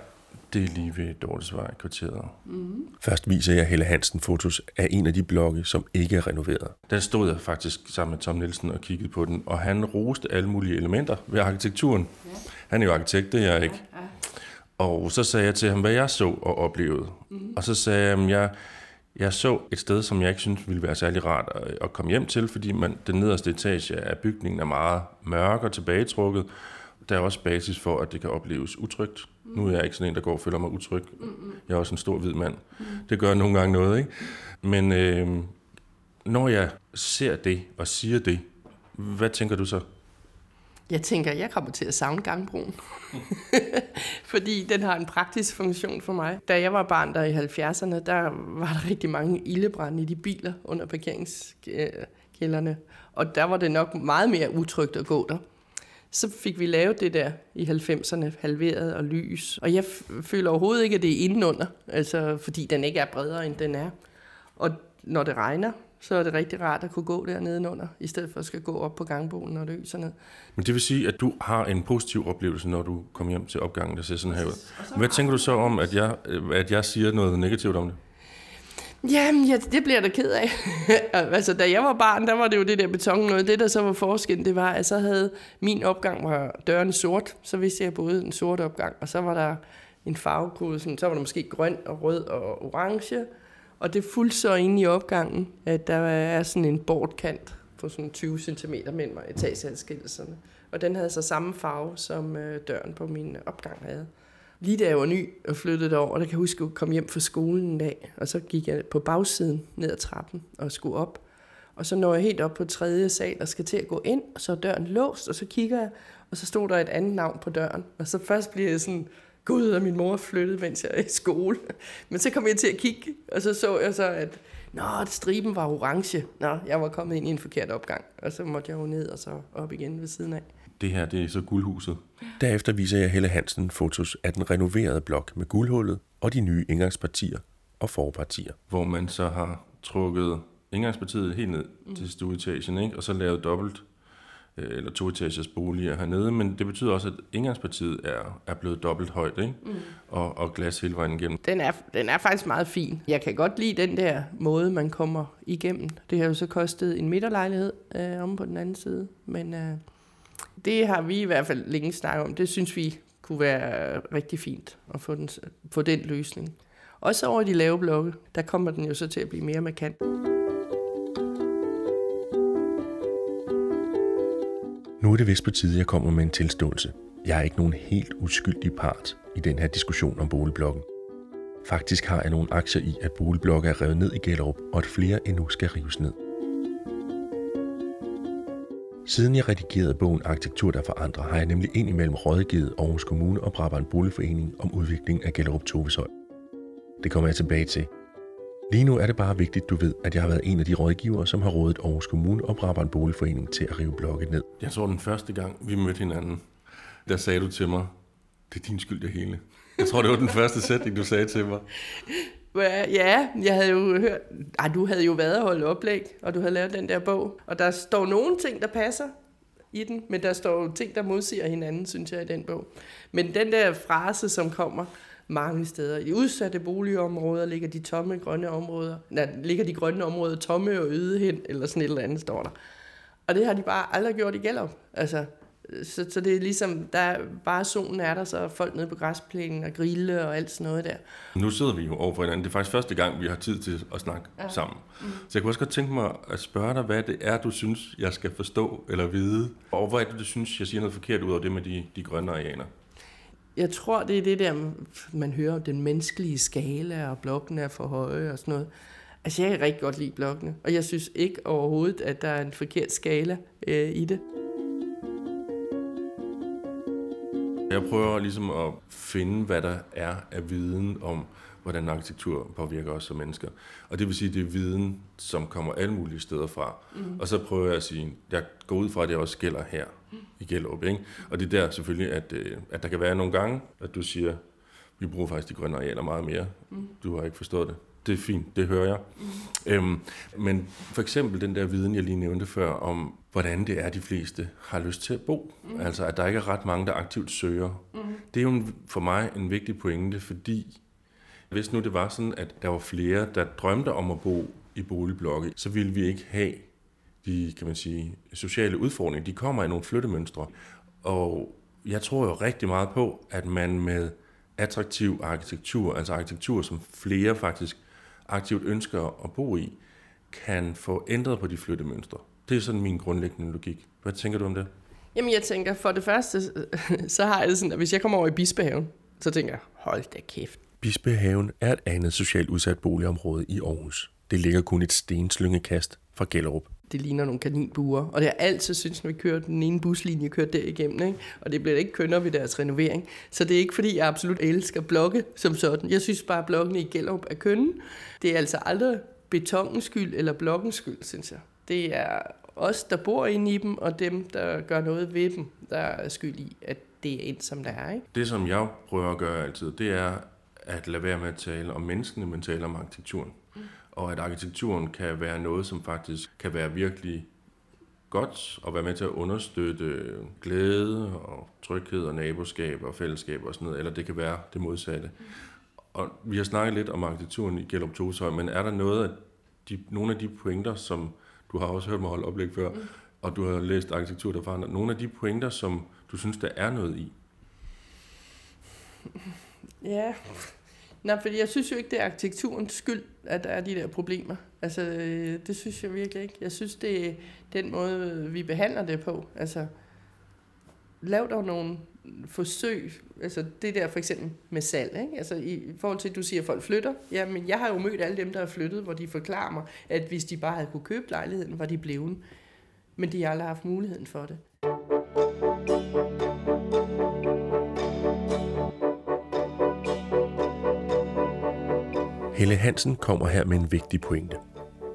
det er lige ved Dortesvej kvarteret. Mm. Først viser jeg Helle Hansen fotos af en af de blokke, som ikke er renoveret. Der stod jeg faktisk sammen med Tom Nielsen og kiggede på den, og han roste alle mulige elementer ved arkitekturen. Ja. Han er jo arkitekt, det er jeg ikke. Ja, ja. Og så sagde jeg til ham, hvad jeg så og oplevede. Mm. Og så sagde jeg, at jeg, jeg så et sted, som jeg ikke synes ville være særlig rart at, at komme hjem til, fordi man, den nederste etage af bygningen er meget mørk og tilbagetrukket. Der er også basis for, at det kan opleves utrygt. Nu er jeg ikke sådan en, der går og føler mig utryg. Jeg er også en stor hvid mand. Det gør nogle gange noget, ikke? Men øh, når jeg ser det og siger det, hvad tænker du så? Jeg tænker, jeg kommer til at savne gangbroen. [LAUGHS] Fordi den har en praktisk funktion for mig. Da jeg var barn der i 70'erne, der var der rigtig mange ildebrænde i de biler under parkeringskælderne. Og der var det nok meget mere utrygt at gå der så fik vi lavet det der i 90'erne, halveret og lys. Og jeg føler overhovedet ikke, at det er indenunder, altså, fordi den ikke er bredere, end den er. Og når det regner, så er det rigtig rart at kunne gå der nedenunder, i stedet for at skal gå op på gangbogen, når det øser ned. Men det vil sige, at du har en positiv oplevelse, når du kommer hjem til opgangen, der ser sådan her ud. Hvad tænker du så om, at jeg, at jeg siger noget negativt om det? Jamen, ja, det bliver der ked af. [LAUGHS] altså, da jeg var barn, der var det jo det der beton noget. Det, der så var forskellen, det var, at så havde min opgang var døren sort. Så vidste jeg både en sort opgang, og så var der en farvekode. Sådan, så var der måske grøn og rød og orange. Og det fulgte så ind i opgangen, at der er sådan en bordkant på sådan 20 cm mellem etageadskillelserne. Og den havde så samme farve, som øh, døren på min opgang havde lige da jeg var ny og flyttede over, der kan jeg huske, at jeg kom hjem fra skolen en dag, og så gik jeg på bagsiden ned ad trappen og skulle op. Og så når jeg helt op på tredje sal og skal til at gå ind, og så er døren låst, og så kigger jeg, og så stod der et andet navn på døren. Og så først bliver jeg sådan gud, og min mor flyttede, mens jeg er i skole. [LAUGHS] Men så kom jeg til at kigge, og så så jeg så, at Nå, striben var orange. Nå, jeg var kommet ind i en forkert opgang. Og så måtte jeg jo ned og så op igen ved siden af. Det her, det er så guldhuset. Derefter viser jeg Helle Hansen fotos af den renoverede blok med guldhullet og de nye indgangspartier og forpartier. Hvor man så har trukket indgangspartiet helt ned mm. til stueetagen, ikke? og så lavet dobbelt øh, eller toetagers boliger hernede, men det betyder også, at indgangspartiet er, er blevet dobbelt højt, ikke? Mm. Og, og glas hele vejen igennem. Den er, den er faktisk meget fin. Jeg kan godt lide den der måde, man kommer igennem. Det har jo så kostet en midterlejlighed øh, om på den anden side, men øh, det har vi i hvert fald længe snakket om. Det synes vi kunne være rigtig fint at få den, få den løsning. Også over de lave blokke, der kommer den jo så til at blive mere markant. Nu er det vist på tide, at jeg kommer med en tilståelse. Jeg er ikke nogen helt uskyldig part i den her diskussion om boligblokken. Faktisk har jeg nogle aktier i, at boligblokke er revet ned i Gellerup, og at flere endnu skal rives ned. Siden jeg redigerede bogen Arkitektur, der forandrer, har jeg nemlig indimellem rådgivet Aarhus Kommune og Brabant Boligforening om udviklingen af Gellerup Toveshøj. Det kommer jeg tilbage til. Lige nu er det bare vigtigt, du ved, at jeg har været en af de rådgivere, som har rådet Aarhus Kommune og Brabant Boligforening til at rive blokket ned. Jeg tror, den første gang, vi mødte hinanden, der sagde du til mig, det er din skyld det hele. Jeg tror, det var den første sætning, du sagde til mig. Ja, jeg havde jo hørt, ej, du havde jo været og holdt oplæg, og du havde lavet den der bog, og der står nogle ting, der passer i den, men der står jo ting, der modsiger hinanden, synes jeg, i den bog. Men den der frase, som kommer, mange steder. I udsatte boligområder ligger de tomme grønne områder, nej, ligger de grønne områder tomme og øde hen, eller sådan et eller andet står der. Og det har de bare aldrig gjort i Gellerup. Altså, så, så det er ligesom, der bare solen er der, så er folk nede på græsplænen og grille og alt sådan noget der. Nu sidder vi jo over for hinanden. Det er faktisk første gang, vi har tid til at snakke ja. sammen. Mm. Så jeg kunne også godt tænke mig at spørge dig, hvad det er, du synes, jeg skal forstå eller vide. Og hvor er det, du synes, jeg siger noget forkert ud over det med de, de grønne arealer? Jeg tror, det er det der, man hører den menneskelige skala, og blokkene er for høje og sådan noget. Altså, jeg kan rigtig godt lide blokkene, og jeg synes ikke overhovedet, at der er en forkert skala øh, i det. Jeg prøver ligesom at finde, hvad der er af viden om, hvordan arkitektur påvirker os som mennesker. Og det vil sige, at det er viden, som kommer alle mulige steder fra. Mm. Og så prøver jeg at sige, jeg går ud fra, at det også gælder her i Gellerup. Ikke? Og det er der selvfølgelig, at, øh, at der kan være nogle gange, at du siger, vi bruger faktisk de grønne arealer meget mere. Mm. Du har ikke forstået det. Det er fint, det hører jeg. Øhm, men for eksempel den der viden, jeg lige nævnte før, om hvordan det er, de fleste har lyst til at bo. Mm. Altså, at der ikke er ret mange, der aktivt søger. Mm. Det er jo en, for mig en vigtig pointe, fordi hvis nu det var sådan, at der var flere, der drømte om at bo i boligblokke, så ville vi ikke have de kan man sige, sociale udfordringer. De kommer i nogle flyttemønstre. Og jeg tror jo rigtig meget på, at man med attraktiv arkitektur, altså arkitektur, som flere faktisk aktivt ønsker at bo i, kan få ændret på de flyttemønstre. Det er sådan min grundlæggende logik. Hvad tænker du om det? Jamen jeg tænker, for det første, [LAUGHS] så har jeg det sådan, at hvis jeg kommer over i Bispehaven, så tænker jeg, hold da kæft. Bispehaven er et andet socialt udsat boligområde i Aarhus. Det ligger kun et stenslyngekast fra Gellerup det ligner nogle kaninbuer. Og det har altid synes, når vi kører den ene buslinje, kørt der igennem. Ikke? Og det bliver ikke kønner ved deres renovering. Så det er ikke, fordi jeg absolut elsker blokke som sådan. Jeg synes bare, at blokkene i Gellerup er kønne. Det er altså aldrig betongens skyld eller blokkens skyld, synes jeg. Det er os, der bor inde i dem, og dem, der gør noget ved dem, der er skyld i, at det er ind, som det er. Ikke? Det, som jeg prøver at gøre altid, det er at lade være med at tale om menneskene, men tale om arkitekturen og at arkitekturen kan være noget, som faktisk kan være virkelig godt og være med til at understøtte glæde og tryghed og naboskab og fællesskab og sådan noget, eller det kan være det modsatte. Og vi har snakket lidt om arkitekturen i Gellerup Tosøj, men er der noget af de, nogle af de pointer, som du har også hørt mig holde oplæg før, mm. og du har læst arkitektur der forandrer, nogle af de pointer, som du synes, der er noget i? Ja, Nej, fordi jeg synes jo ikke, det er arkitekturens skyld, at der er de der problemer. Altså, øh, det synes jeg virkelig ikke. Jeg synes, det er den måde, vi behandler det på. Altså, lav dog nogle forsøg, altså det der for eksempel med salg, ikke? altså i forhold til, at du siger, at folk flytter, jamen jeg har jo mødt alle dem, der er flyttet, hvor de forklarer mig, at hvis de bare havde kunne købe lejligheden, var de blevet. Men de har aldrig haft muligheden for det. Helle Hansen kommer her med en vigtig pointe.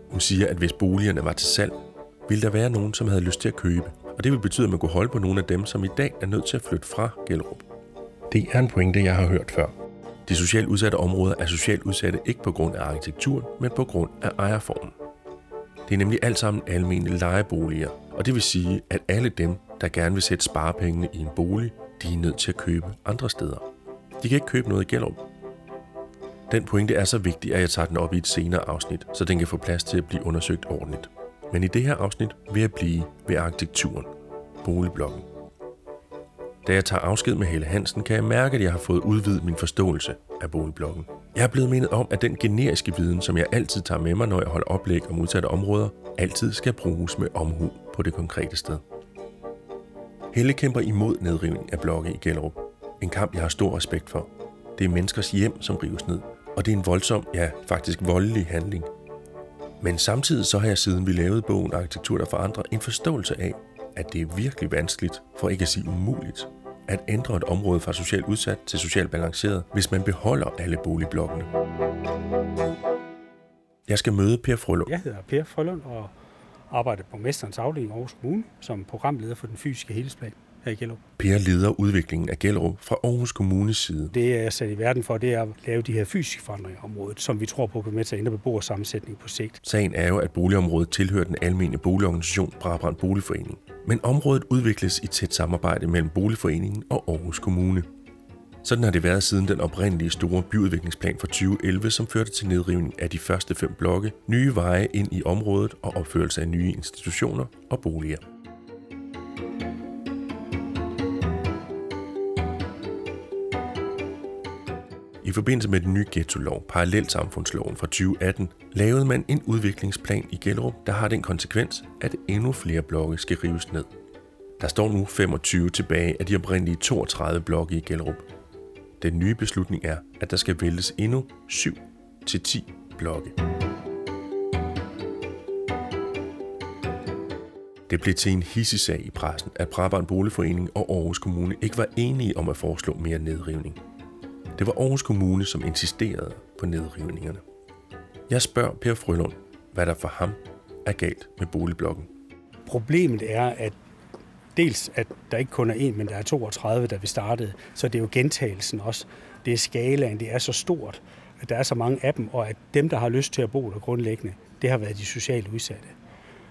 Hun siger, at hvis boligerne var til salg, ville der være nogen, som havde lyst til at købe. Og det vil betyde, at man kunne holde på nogle af dem, som i dag er nødt til at flytte fra Gellerup. Det er en pointe, jeg har hørt før. De socialt udsatte områder er socialt udsatte ikke på grund af arkitekturen, men på grund af ejerformen. Det er nemlig alt sammen almene lejeboliger, og det vil sige, at alle dem, der gerne vil sætte sparepengene i en bolig, de er nødt til at købe andre steder. De kan ikke købe noget i Gellerup. Den pointe er så vigtig, at jeg tager den op i et senere afsnit, så den kan få plads til at blive undersøgt ordentligt. Men i det her afsnit vil jeg blive ved arkitekturen, boligblokken. Da jeg tager afsked med Helle Hansen, kan jeg mærke, at jeg har fået udvidet min forståelse af boligblokken. Jeg er blevet mindet om, at den generiske viden, som jeg altid tager med mig, når jeg holder oplæg om udsatte områder, altid skal bruges med omhu på det konkrete sted. Helle kæmper imod nedrivning af blokke i Gellerup. En kamp, jeg har stor respekt for. Det er menneskers hjem, som rives ned, og det er en voldsom, ja faktisk voldelig handling. Men samtidig så har jeg siden vi lavede bogen Arkitektur, der forandrer, en forståelse af, at det er virkelig vanskeligt, for ikke at sige umuligt, at ændre et område fra socialt udsat til socialt balanceret, hvis man beholder alle boligblokkene. Jeg skal møde Per Frølund. Jeg hedder Per Frølund og arbejder på Mesterens afdeling Aarhus Kommune som programleder for den fysiske helhedsplan her i Gellerup. Per leder udviklingen af Gellerup fra Aarhus Kommunes side. Det, jeg er sat i verden for, det er at lave de her fysiske forandringer i området, som vi tror på kan med til at ændre beboersammensætning på sigt. Sagen er jo, at boligområdet tilhører den almene boligorganisation Brabrand Boligforening. Men området udvikles i tæt samarbejde mellem Boligforeningen og Aarhus Kommune. Sådan har det været siden den oprindelige store byudviklingsplan fra 2011, som førte til nedrivning af de første fem blokke, nye veje ind i området og opførelse af nye institutioner og boliger. I forbindelse med den nye ghetto-lov, Parallelsamfundsloven fra 2018, lavede man en udviklingsplan i Gellerup, der har den konsekvens, at endnu flere blokke skal rives ned. Der står nu 25 tilbage af de oprindelige 32 blokke i Gellerup. Den nye beslutning er, at der skal væltes endnu 7 til 10 blokke. Det blev til en hissesag i pressen, at Brabrand Boligforening og Aarhus Kommune ikke var enige om at foreslå mere nedrivning. Det var Aarhus Kommune, som insisterede på nedrivningerne. Jeg spørger Per Frølund, hvad der for ham er galt med boligblokken. Problemet er, at dels at der ikke kun er en, men der er 32, da vi startede, så det er jo gentagelsen også. Det er skalaen, det er så stort, at der er så mange af dem, og at dem, der har lyst til at bo der grundlæggende, det har været de socialt udsatte.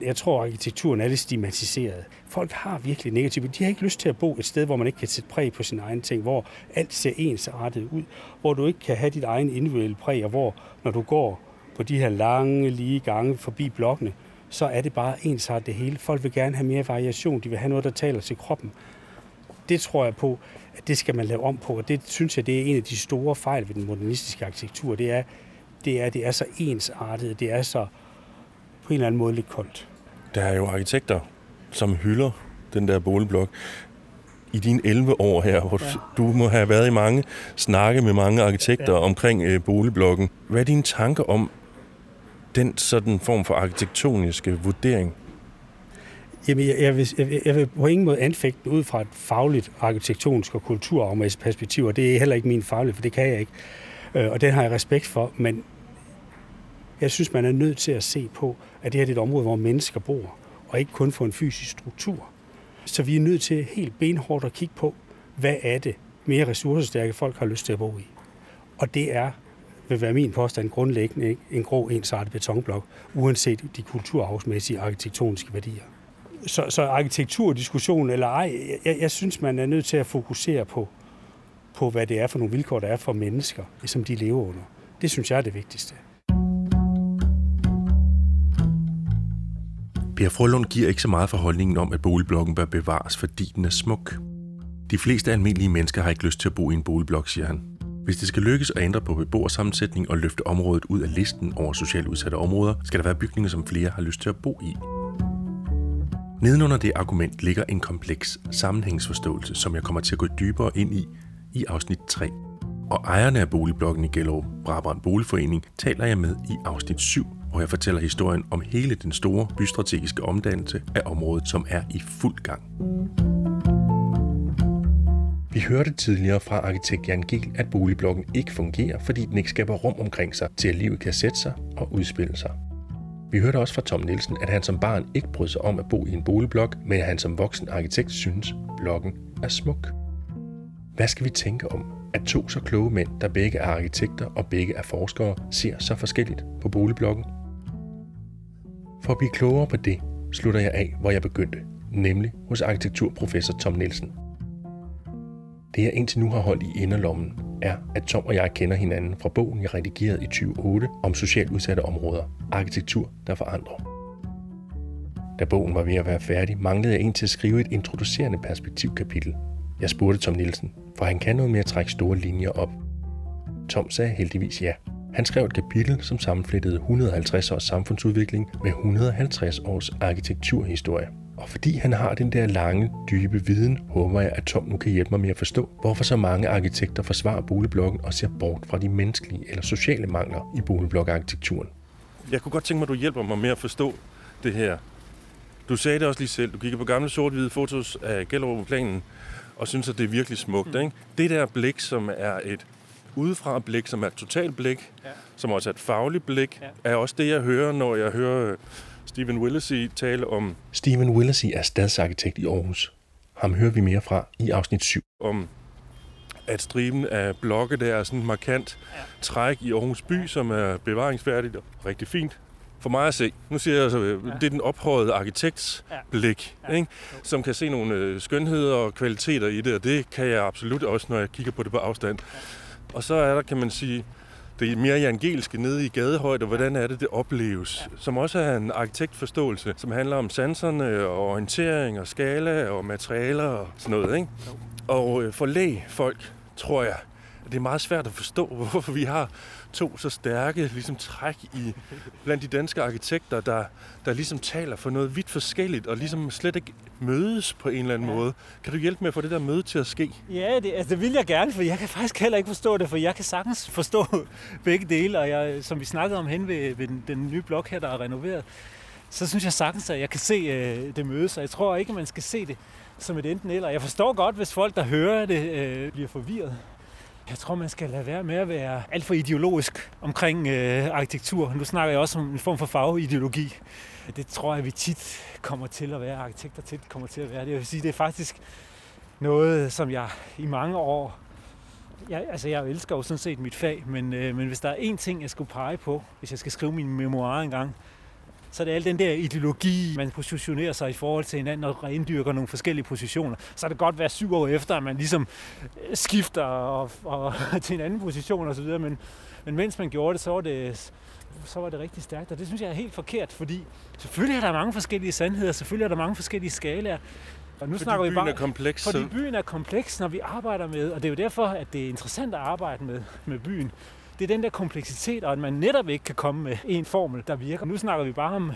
Jeg tror, at arkitekturen er lidt stigmatiseret. Folk har virkelig negative. De har ikke lyst til at bo et sted, hvor man ikke kan sætte præg på sin egen ting, hvor alt ser ensartet ud, hvor du ikke kan have dit egen individuelle præg, og hvor, når du går på de her lange, lige gange forbi blokkene, så er det bare ensartet det hele. Folk vil gerne have mere variation. De vil have noget, der taler til kroppen. Det tror jeg på, at det skal man lave om på, og det synes jeg, det er en af de store fejl ved den modernistiske arkitektur. Det er, det er, det er så ensartet, det er så på en eller anden måde lidt koldt. Der er jo arkitekter, som hylder den der boligblok. I dine 11 år her, hvor ja. du må have været i mange snakke med mange arkitekter ja. omkring øh, boligblokken. Hvad er dine tanker om den sådan form for arkitektoniske vurdering? Jamen, jeg, jeg, vil, jeg, jeg vil på ingen måde anfægte ud fra et fagligt arkitektonisk og kulturarvmæssigt perspektiv, og det er heller ikke min faglige, for det kan jeg ikke. Øh, og den har jeg respekt for, men jeg synes, man er nødt til at se på, at det her er et område, hvor mennesker bor, og ikke kun få en fysisk struktur. Så vi er nødt til helt benhårdt at kigge på, hvad er det mere ressourcestærke folk har lyst til at bo i. Og det er, vil være min påstand, grundlæggende ikke? en grå ensartet betonblok, uanset de kulturarvsmæssige arkitektoniske værdier. Så, så arkitekturdiskussion eller ej, jeg, jeg synes, man er nødt til at fokusere på, på, hvad det er for nogle vilkår, der er for mennesker, som de lever under. Det synes jeg er det vigtigste. Per Frølund giver ikke så meget for holdningen om, at boligblokken bør bevares, fordi den er smuk. De fleste almindelige mennesker har ikke lyst til at bo i en boligblok, siger han. Hvis det skal lykkes at ændre på beboersammensætning og løfte området ud af listen over socialt udsatte områder, skal der være bygninger, som flere har lyst til at bo i. Nedenunder det argument ligger en kompleks sammenhængsforståelse, som jeg kommer til at gå dybere ind i i afsnit 3. Og ejerne af boligblokken i Gellerup, Brabrand Boligforening, taler jeg med i afsnit 7, hvor jeg fortæller historien om hele den store bystrategiske omdannelse af området, som er i fuld gang. Vi hørte tidligere fra arkitekt Jan Giel, at boligblokken ikke fungerer, fordi den ikke skaber rum omkring sig til, at livet kan sætte sig og udspille sig. Vi hørte også fra Tom Nielsen, at han som barn ikke brød sig om at bo i en boligblok, men at han som voksen arkitekt synes, blokken er smuk. Hvad skal vi tænke om, at to så kloge mænd, der begge er arkitekter og begge er forskere, ser så forskelligt på boligblokken? For at blive klogere på det, slutter jeg af, hvor jeg begyndte, nemlig hos arkitekturprofessor Tom Nielsen. Det jeg indtil nu har holdt i inderlommen, er, at Tom og jeg kender hinanden fra bogen, jeg redigerede i 2008 om socialt udsatte områder, arkitektur, der forandrer. Da bogen var ved at være færdig, manglede jeg en til at skrive et introducerende perspektivkapitel. Jeg spurgte Tom Nielsen, for han kan noget med at trække store linjer op. Tom sagde heldigvis ja. Han skrev et kapitel, som sammenflettede 150 års samfundsudvikling med 150 års arkitekturhistorie. Og fordi han har den der lange, dybe viden, håber jeg, at Tom nu kan hjælpe mig med at forstå, hvorfor så mange arkitekter forsvarer boligblokken og ser bort fra de menneskelige eller sociale mangler i boligblokarkitekturen. Jeg kunne godt tænke mig, at du hjælper mig med at forstå det her. Du sagde det også lige selv. Du kigger på gamle sort-hvide fotos af Gellerup-planen og synes, at det er virkelig smukt. Mm. Ikke? Det der blik, som er et udefra blik, som er et totalt blik, ja. som også er et fagligt blik, ja. er også det, jeg hører, når jeg hører Stephen Willesee tale om... Stephen Willesee er stadsarkitekt i Aarhus. Ham hører vi mere fra i afsnit 7. Om at striben af blokke der er sådan en markant ja. træk i Aarhus by, som er bevaringsværdigt og rigtig fint. For mig at se, nu siger jeg altså, ja. det er den ophøjede arkitekts ja. blik, ja. Ikke? som kan se nogle øh, skønheder og kvaliteter i det, og det kan jeg absolut også, når jeg kigger på det på afstand. Ja. Og så er der, kan man sige, det mere evangeliske nede i gadehøjde, og hvordan er det, det opleves. Ja. Som også er en arkitektforståelse, som handler om sanserne og orientering og skala og materialer og sådan noget. Ikke? Og øh, for læg folk, tror jeg, at det er meget svært at forstå, [LAUGHS] hvorfor vi har to så stærke ligesom, træk i blandt de danske arkitekter, der, der ligesom taler for noget vidt forskelligt, og ligesom slet ikke mødes på en eller anden ja. måde. Kan du hjælpe med at få det der møde til at ske? Ja, det, altså, det vil jeg gerne, for jeg kan faktisk heller ikke forstå det, for jeg kan sagtens forstå [LAUGHS] begge dele, og jeg, som vi snakkede om hen ved, ved den, den nye blok her, der er renoveret, så synes jeg sagtens, at jeg kan se øh, det møde, så jeg tror ikke, man skal se det som et enten eller. Jeg forstår godt, hvis folk, der hører det, øh, bliver forvirret. Jeg tror, man skal lade være med at være alt for ideologisk omkring øh, arkitektur. Nu snakker jeg også om en form for fagideologi. Det tror jeg, vi tit kommer til at være. Arkitekter tit kommer til at være. Det vil sige, det er faktisk noget, som jeg i mange år... Jeg, altså, jeg elsker jo sådan set mit fag, men, øh, men hvis der er én ting, jeg skulle pege på, hvis jeg skal skrive min memoir engang, så det er al den der ideologi, man positionerer sig i forhold til hinanden og rendyrker nogle forskellige positioner. Så er det godt være syv år efter, at man ligesom øh, skifter og, og, [LAUGHS] til en anden position osv., men, men mens man gjorde det, så var det, så var det rigtig stærkt, og det synes jeg er helt forkert, fordi selvfølgelig er der mange forskellige sandheder, selvfølgelig er der mange forskellige skalaer, og nu fordi snakker vi bare, er kompleks. Fordi byen er kompleks, når vi arbejder med, og det er jo derfor, at det er interessant at arbejde med, med byen det er den der kompleksitet, og at man netop ikke kan komme med en formel, der virker. Nu snakker vi bare om,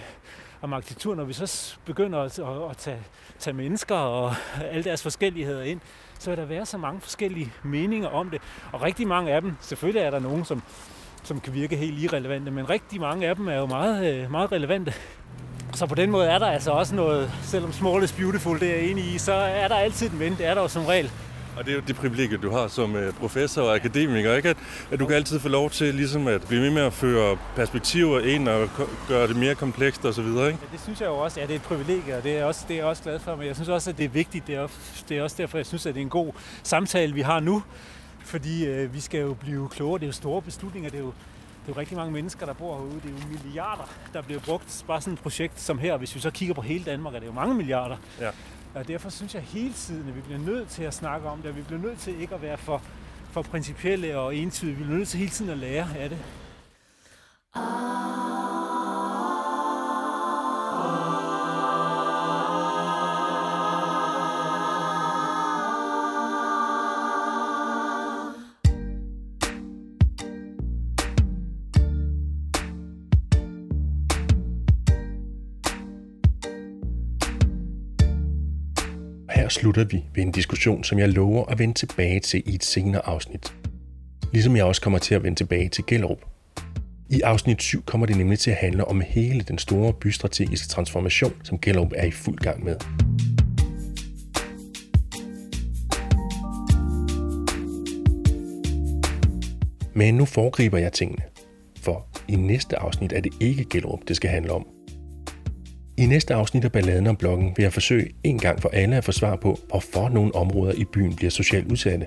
om arkitektur, når vi så begynder at, at, at tage, tage mennesker og alle deres forskelligheder ind, så vil der være så mange forskellige meninger om det. Og rigtig mange af dem, selvfølgelig er der nogen, som, som kan virke helt irrelevante, men rigtig mange af dem er jo meget, øh, meget relevante. Så på den måde er der altså også noget, selvom small is beautiful, det er jeg enig i, så er der altid en ven, det er der jo som regel. Og det er jo det privilegie, du har som øh, professor og akademiker, ikke? At, at du kan altid få lov til ligesom at blive med med at føre perspektiver ind og gøre det mere komplekst osv., ikke? Ja, det synes jeg jo også, ja, det er et privilegie, og det er, også, det er jeg også glad for, men jeg synes også, at det er vigtigt. Det er, det er også derfor, jeg synes, at det er en god samtale, vi har nu, fordi øh, vi skal jo blive klogere. Det er jo store beslutninger, det er jo det er jo rigtig mange mennesker, der bor herude. Det er jo milliarder, der bliver brugt. Bare sådan et projekt som her, hvis vi så kigger på hele Danmark, er det jo mange milliarder. Ja. Og derfor synes jeg hele tiden, at vi bliver nødt til at snakke om det, og vi bliver nødt til ikke at være for, for principielle og entydige. Vi bliver nødt til hele tiden at lære af det. Ah. her slutter vi ved en diskussion, som jeg lover at vende tilbage til i et senere afsnit. Ligesom jeg også kommer til at vende tilbage til Gellerup. I afsnit 7 kommer det nemlig til at handle om hele den store bystrategiske transformation, som Gellerup er i fuld gang med. Men nu foregriber jeg tingene, for i næste afsnit er det ikke Gellerup, det skal handle om. I næste afsnit af Balladen om bloggen vil jeg forsøge en gang for alle at få svar på, hvorfor nogle områder i byen bliver socialt udsatte.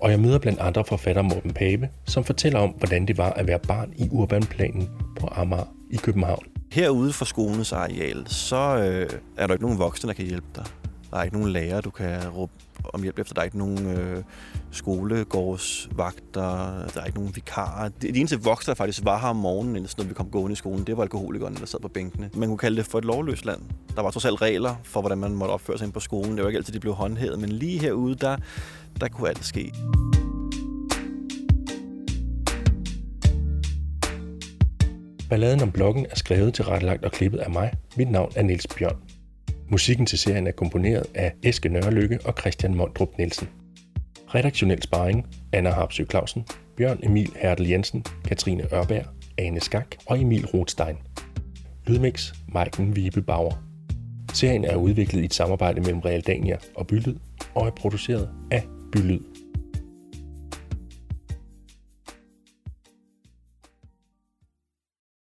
Og jeg møder blandt andre forfatter Morten Pape, som fortæller om, hvordan det var at være barn i urbanplanen på Amager i København. Herude for skolens areal, så øh, er der ikke nogen voksne, der kan hjælpe dig. Der er ikke nogen lærer, du kan råbe om hjælp efter. Der er ikke nogen øh, skolegårdsvagter, der er ikke nogen vikarer. Det, eneste voksne, der faktisk var her om morgenen, når vi kom gående i skolen, det var alkoholikerne, der sad på bænkene. Man kunne kalde det for et lovløst land. Der var trods alt regler for, hvordan man måtte opføre sig ind på skolen. Det var ikke altid, de blev håndhævet, men lige herude, der, der kunne alt ske. Balladen om bloggen er skrevet, til retlagt og klippet af mig. Mit navn er Niels Bjørn. Musikken til serien er komponeret af Eske Nørlykke og Christian Mondrup Nielsen. Redaktionel sparring Anna Harpsø Clausen, Bjørn Emil Hertel Jensen, Katrine Ørberg, Ane Skak og Emil Rothstein. Lydmix Maiken Vibe Bauer. Serien er udviklet i et samarbejde mellem Realdania og Bylyd og er produceret af Bylyd.